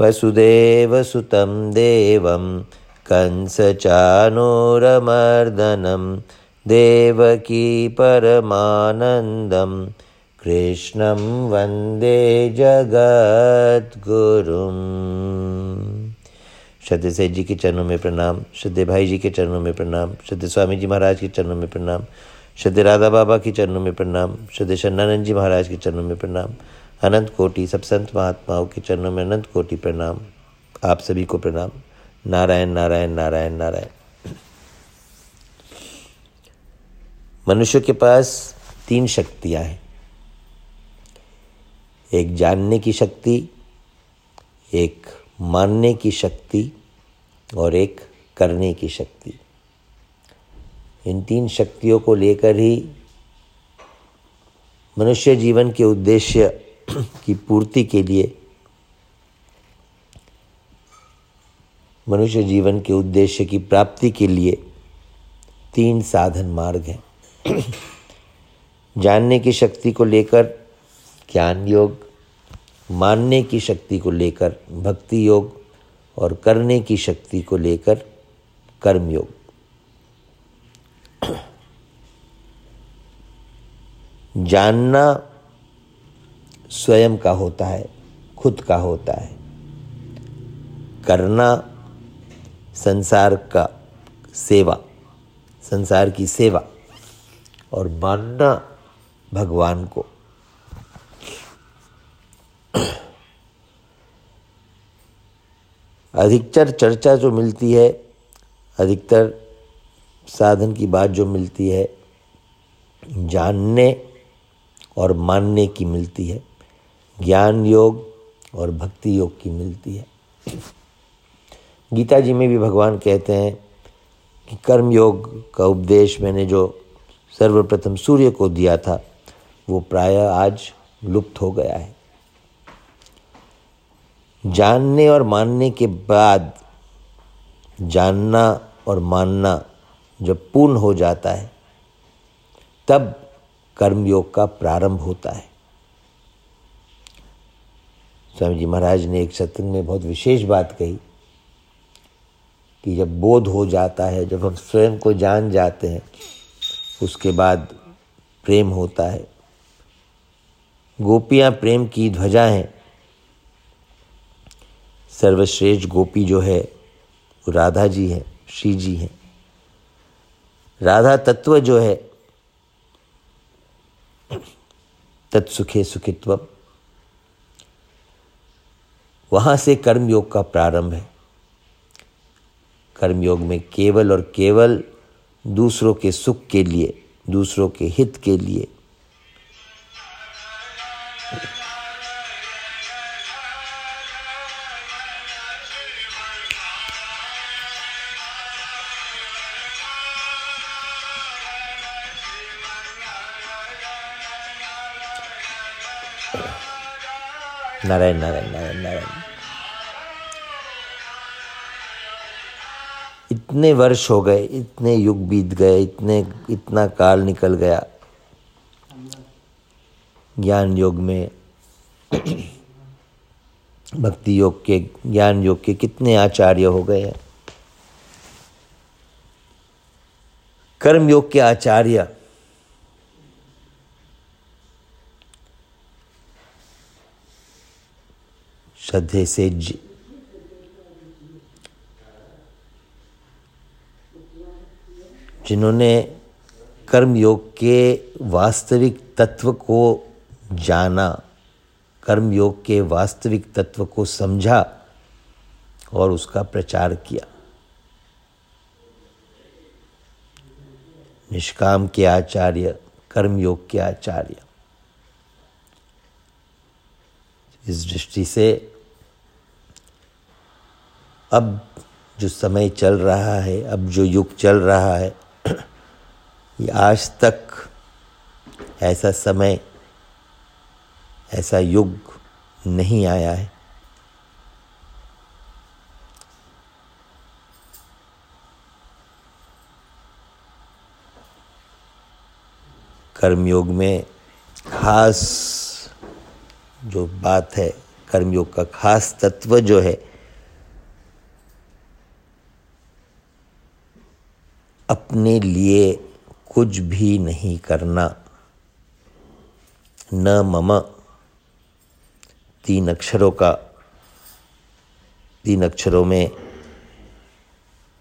वसुदेवसुतं देवं कंसचानूरमर्दनं, देवकी परमानन्दं, कृष्णं वंदे जगद्गुरुम्। श्रद्धे सेठ जी के चरणों में प्रणाम, श्रद्धे भाई जी के चरणों में प्रणाम, श्रद्धे स्वामी जी महाराज के चरणों में प्रणाम, श्रद्धे राधा बाबा के चरणों में प्रणाम, श्रद्धे शन्नानंद जी महाराज के चरणों में प्रणाम अनंत कोटि, सब संत महात्माओं के चरणों में अनंत कोटि प्रणाम। आप सभी को प्रणाम। नारायण नारायण नारायण नारायण। मनुष्य के पास तीन शक्तियाँ हैं। एक जानने की शक्ति, एक मानने की शक्ति और एक करने की शक्ति। इन तीन शक्तियों को लेकर ही मनुष्य जीवन के उद्देश्य की पूर्ति के लिए मनुष्य जीवन के उद्देश्य की प्राप्ति के लिए तीन साधन मार्ग हैं। जानने की शक्ति को लेकर ज्ञान योग, मानने की शक्ति को लेकर भक्ति योग और करने की शक्ति को लेकर कर्म योग। जानना स्वयं का होता है, खुद का होता है। करना संसार का सेवा, संसार की सेवा और मानना भगवान को। अधिकतर चर्चा जो मिलती है, अधिकतर साधन की बात जो मिलती है, जानने और मानने की मिलती है। ज्ञान योग और भक्ति योग की मिलती है। गीता जी में भी भगवान कहते हैं कि कर्म योग का उपदेश मैंने जो सर्वप्रथम सूर्य को दिया था, वो प्रायः आज लुप्त हो गया है। जानने और मानने के बाद जानना और मानना जब पूर्ण हो जाता है, तब कर्मयोग का प्रारंभ होता है। स्वामी जी महाराज ने एक सत्संग में बहुत विशेष बात कही कि जब बोध हो जाता है, जब हम स्वयं को जान जाते हैं, उसके बाद प्रेम होता है। गोपियाँ प्रेम की ध्वजा हैं। सर्वश्रेष्ठ गोपी जो है, वो राधा जी हैं, श्री जी हैं। राधा तत्व जो है, तत्सुखे सुखित्व वहाँ से कर्मयोग का प्रारंभ है। कर्मयोग में केवल और केवल दूसरों के सुख के लिए, दूसरों के हित के लिए। नारायण नारायण नारायण नारायण। इतने वर्ष हो गए, इतने युग बीत गए, इतने, इतना काल निकल गया। ज्ञान योग में, भक्ति योग के, ज्ञान योग के कितने आचार्य हो गए हैं। कर्म योग के आचार्य, श्रद्धे से जिन्होंने कर्म योग के वास्तविक तत्व को जाना कर्म योग के वास्तविक तत्व को समझा और उसका प्रचार किया। निष्काम के आचार्य कर्म योग के आचार्य। इस दृष्टि से अब जो समय चल रहा है, अब जो युग चल रहा है ये आज तक ऐसा समय, ऐसा युग नहीं आया है। कर्मयोग में खास जो बात है, कर्मयोग का खास तत्व जो है, अपने लिए कुछ भी नहीं करना। न मम। तीन अक्षरों का, तीन अक्षरों में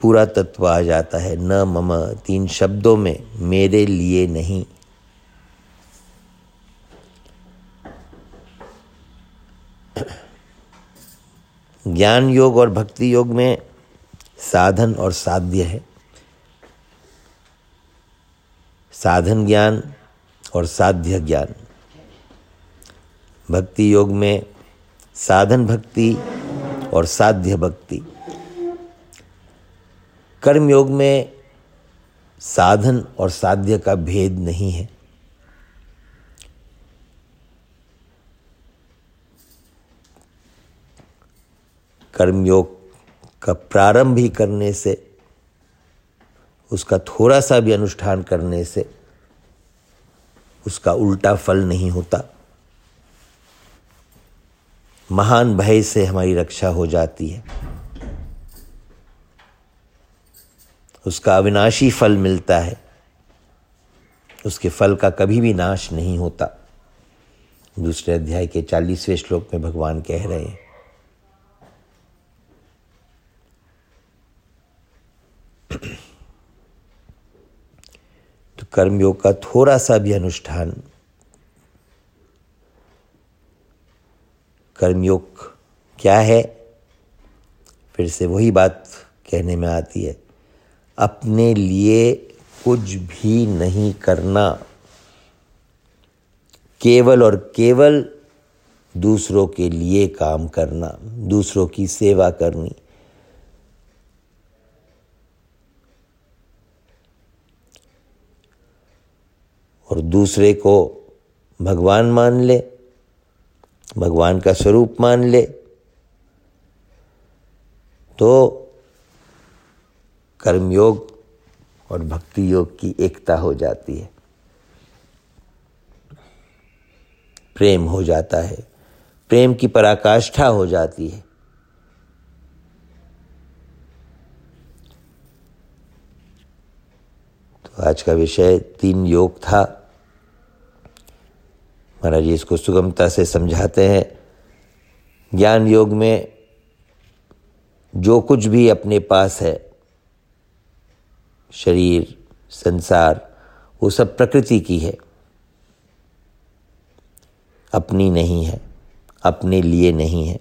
पूरा तत्व आ जाता है। न मम। तीन शब्दों में, मेरे लिए नहीं। ज्ञान योग और भक्ति योग में साधन और साध्य है। साधन ज्ञान और साध्य ज्ञान। भक्ति योग में साधन भक्ति और साध्य भक्ति। कर्म योग में साधन और साध्य का भेद नहीं है। कर्मयोग का प्रारंभ ही करने से उसका थोड़ा सा भी अनुष्ठान करने से उसका उल्टा फल नहीं होता। महान भय से हमारी रक्षा हो जाती है। उसका अविनाशी फल मिलता है। उसके फल का कभी भी नाश नहीं होता। दूसरे अध्याय के चालीसवें श्लोक में भगवान कह रहे हैं कर्मयोग का थोड़ा सा भी अनुष्ठान। कर्मयोग क्या है? फिर से वही बात कहने में आती है। अपने लिए कुछ भी नहीं करना। केवल और केवल दूसरों के लिए काम करना, दूसरों की सेवा करनी। और दूसरे को भगवान मान ले, भगवान का स्वरूप मान ले। तो कर्मयोग और भक्ति योग की एकता हो जाती है। प्रेम हो जाता है। प्रेम की पराकाष्ठा हो जाती है। आज का विषय तीन योग था। महाराज जी इसको सुगमता से समझाते हैं। ज्ञान योग में जो कुछ भी अपने पास है, शरीर, संसार, वो सब प्रकृति की है। अपनी नहीं है, अपने लिए नहीं है।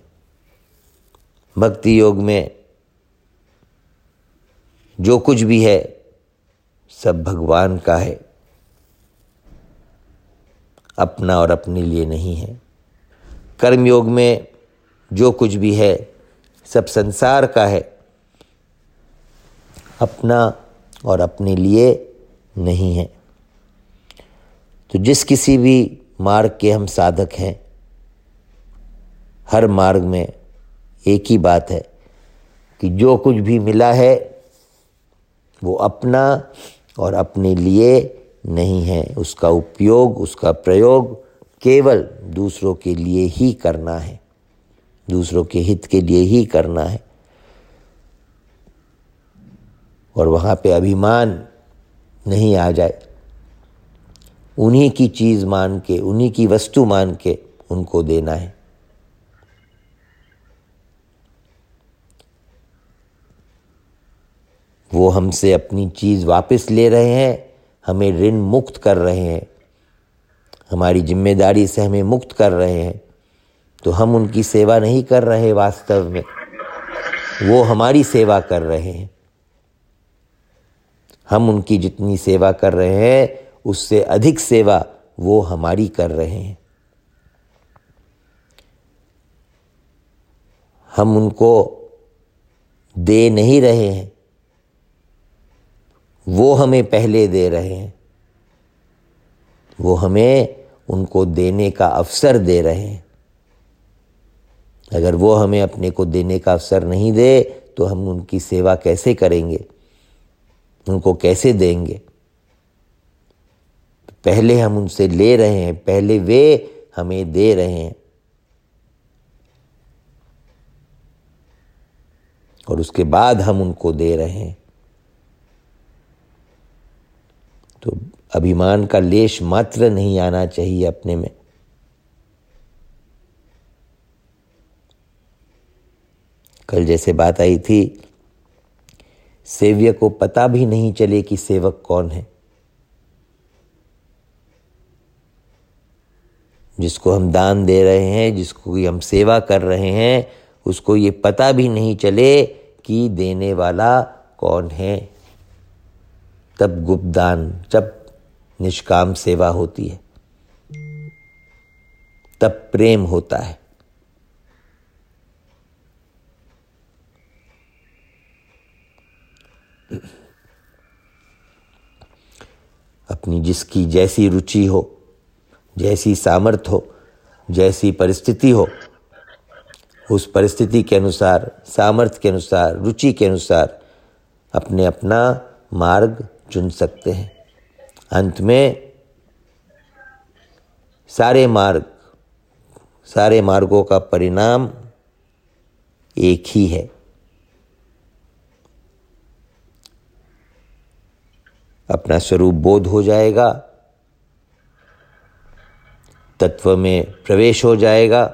भक्ति योग में जो कुछ भी है सब भगवान का है, अपना और अपने लिए नहीं है। कर्मयोग में जो कुछ भी है, सब संसार का है, अपना और अपने लिए नहीं है। तो जिस किसी भी मार्ग के हम साधक हैं, हर मार्ग में एक ही बात है कि जो कुछ भी मिला है, वो अपना और अपने लिए नहीं है। उसका उपयोग, उसका प्रयोग केवल दूसरों के लिए ही करना है। दूसरों के हित के लिए ही करना है। और वहाँ पे अभिमान नहीं आ जाए। उन्हीं की चीज़ मान के, उन्हीं की वस्तु मान के उनको देना है। वो हमसे अपनी चीज़ वापस ले रहे हैं, हमें ऋण मुक्त कर रहे हैं। हमारी ज़िम्मेदारी से हमें मुक्त कर रहे हैं। तो हम उनकी सेवा नहीं कर रहे वास्तव में। वो हमारी सेवा कर रहे हैं। हम उनकी जितनी सेवा कर रहे हैं, उससे अधिक सेवा वो हमारी कर रहे हैं। हम उनको दे नहीं रहे हैं। वो हमें पहले दे रहे हैं। वो हमें उनको देने का अवसर दे रहे हैं। अगर वो हमें अपने को देने का अवसर नहीं दे तो हम उनकी सेवा कैसे करेंगे? उनको कैसे देंगे? पहले हम उनसे ले रहे हैं, पहले वे हमें दे रहे हैं। और उसके बाद हम उनको दे रहे हैं। तो अभिमान का लेश मात्र नहीं आना चाहिए अपने में। कल जैसे बात आई थी, सेव्य को पता भी नहीं चले कि सेवक कौन है। जिसको हम दान दे रहे हैं, जिसको हम सेवा कर रहे हैं, उसको ये पता भी नहीं चले कि देने वाला कौन है। तब गुप्तदान, जब निष्काम सेवा होती है। तब प्रेम होता है। अपनी जिसकी जैसी रुचि हो, जैसी सामर्थ्य हो, जैसी परिस्थिति हो, उस परिस्थिति के अनुसार सामर्थ्य के अनुसार, रुचि के अनुसार अपने अपना मार्ग चुन सकते हैं। अंत में सारे मार्ग, सारे मार्गों का परिणाम एक ही है। अपना स्वरूप बोध हो जाएगा, तत्व में प्रवेश हो जाएगा,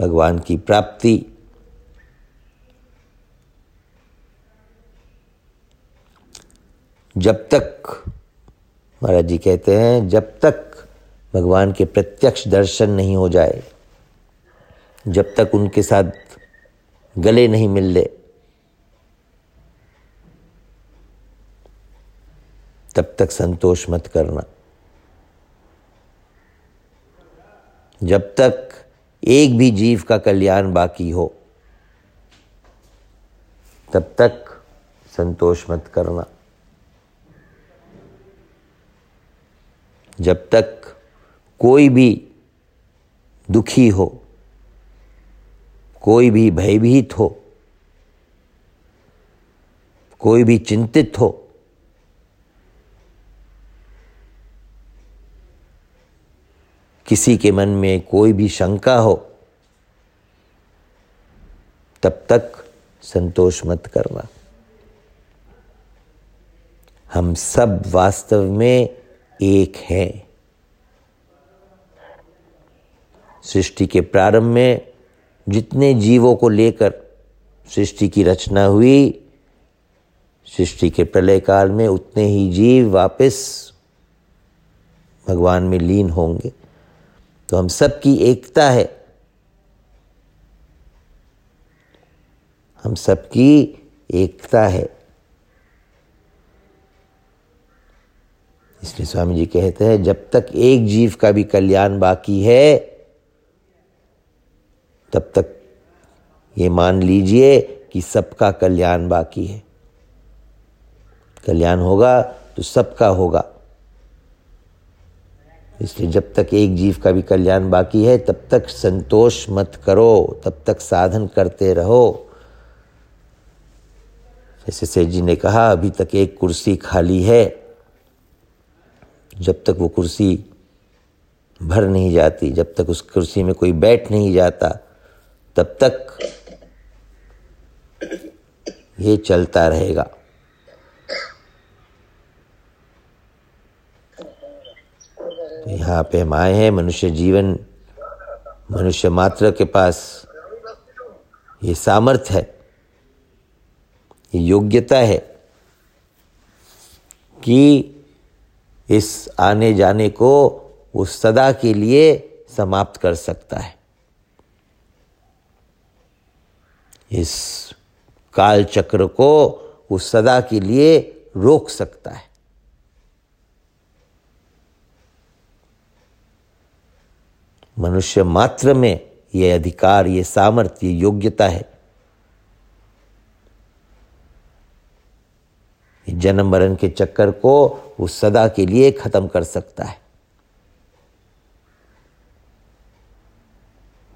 भगवान की प्राप्ति जब तक, महाराज जी कहते हैं, जब तक भगवान के प्रत्यक्ष दर्शन नहीं हो जाए, जब तक उनके साथ गले नहीं मिल ले, तब तक संतोष मत करना। जब तक एक भी जीव का कल्याण बाकी हो, तब तक संतोष मत करना। जब तक कोई भी दुखी हो, कोई भी भयभीत हो, कोई भी चिंतित हो, किसी के मन में कोई भी शंका हो, तब तक संतोष मत करना। हम सब वास्तव में एक है। सृष्टि के प्रारंभ में जितने जीवों को लेकर सृष्टि की रचना हुई, सृष्टि के प्रलय काल में उतने ही जीव वापस भगवान में लीन होंगे। तो हम सब की एकता है। हम सबकी एकता है। इसलिए स्वामी जी कहते हैं, जब तक एक जीव का भी कल्याण बाकी है, तब तक ये मान लीजिए कि सबका कल्याण बाकी है। कल्याण होगा तो सबका होगा। इसलिए जब तक एक जीव का भी कल्याण बाकी है, तब तक संतोष मत करो, तब तक साधन करते रहो। जैसे सेठ जी ने कहा, अभी तक एक कुर्सी खाली है जब तक वो कुर्सी भर नहीं जाती, जब तक उस कुर्सी में कोई बैठ नहीं जाता, तब तक ये चलता रहेगा। तो यहाँ पे हम आए हैं, मनुष्य जीवन, मनुष्य मात्र के पास ये सामर्थ्य है, ये योग्यता है कि इस आने जाने को वो सदा के लिए समाप्त कर सकता है। इस काल चक्र को वो सदा के लिए रोक सकता है। मनुष्य मात्र में ये अधिकार, ये सामर्थ्य, ये योग्यता है। जन्म मरण के चक्कर को वो सदा के लिए खत्म कर सकता है।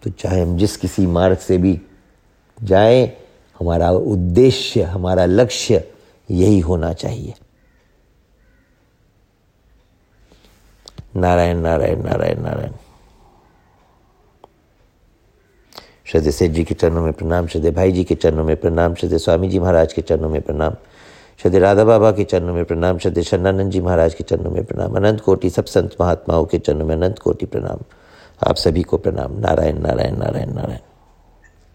तो चाहे हम जिस किसी मार्ग से भी जाएँ, हमारा उद्देश्य, हमारा लक्ष्य यही होना चाहिए। नारायण नारायण नारायण नारायण। श्रद्धे सेठ जी के चरणों में प्रणाम, श्रद्धे भाई जी के चरणों में प्रणाम, श्रद्धे स्वामी जी महाराज के चरणों में प्रणाम। श्रद्धे राधा बाबा के चरणों में प्रणाम श्रद्धे शरणानंद जी महाराज के चरणों में प्रणाम, अनंत कोटि सब संत महात्माओं के चरणों में अनंत कोटि प्रणाम। आप सभी को प्रणाम। नारायण नारायण नारायण नारायण।